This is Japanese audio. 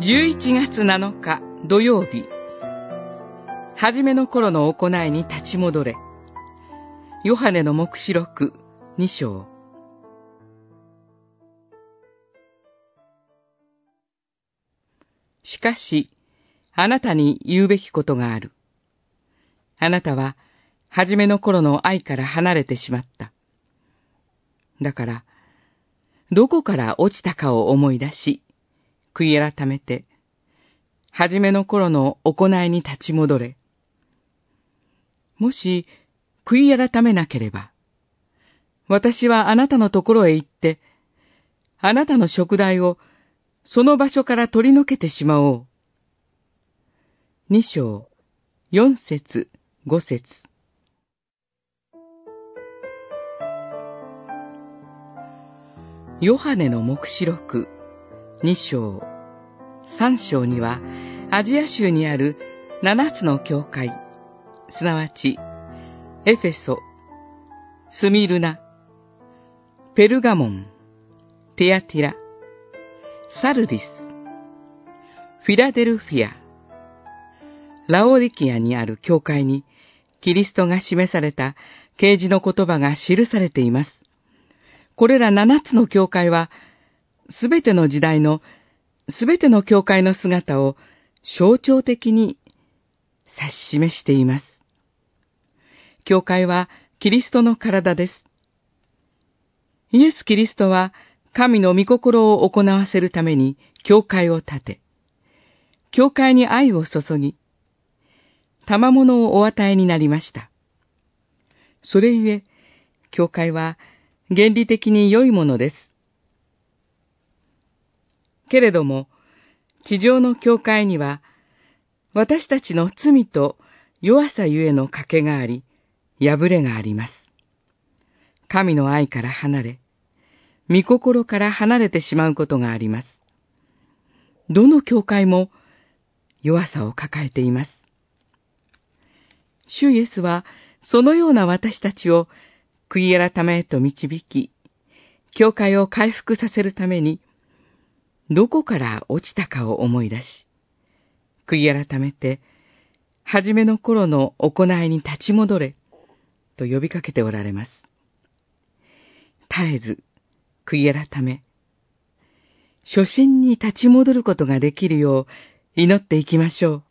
11月7日土曜日、はじめの頃の行いに立ち戻れ。ヨハネの目視録2章。しかし、あなたに言うべきことがある。あなたは、はじめの頃の愛から離れてしまった。だから、どこから落ちたかを思い出し、悔い改めて、はじめの頃の行いに立ち戻れ。もし、悔い改めなければ、私はあなたのところへ行って、あなたの食材をその場所から取り除けてしまおう。二章、四節、五節。ヨハネの目視録2章、3章には、アジア州にある7つの教会、すなわち、エフェソ、スミルナ、ペルガモン、テアティラ、サルディス、フィラデルフィア、ラオディキアにある教会に、キリストが示された啓示の言葉が記されています。これら七つの教会は、すべての時代の、すべての教会の姿を象徴的に指し示しています。教会はキリストの体です。イエス・キリストは神の御心を行わせるために教会を建て、教会に愛を注ぎ、賜物をお与えになりました。それゆえ、教会は原理的に良いものです。けれども、地上の教会には、私たちの罪と弱さゆえの賭けがあり、破れがあります。神の愛から離れ、御心から離れてしまうことがあります。どの教会も弱さを抱えています。主イエスは、そのような私たちを悔い改めへと導き、教会を回復させるために、どこから落ちたかを思い出し、悔い改めて、初めの頃の行いに立ち戻れ、と呼びかけておられます。絶えず、悔い改め、初心に立ち戻ることができるよう祈っていきましょう。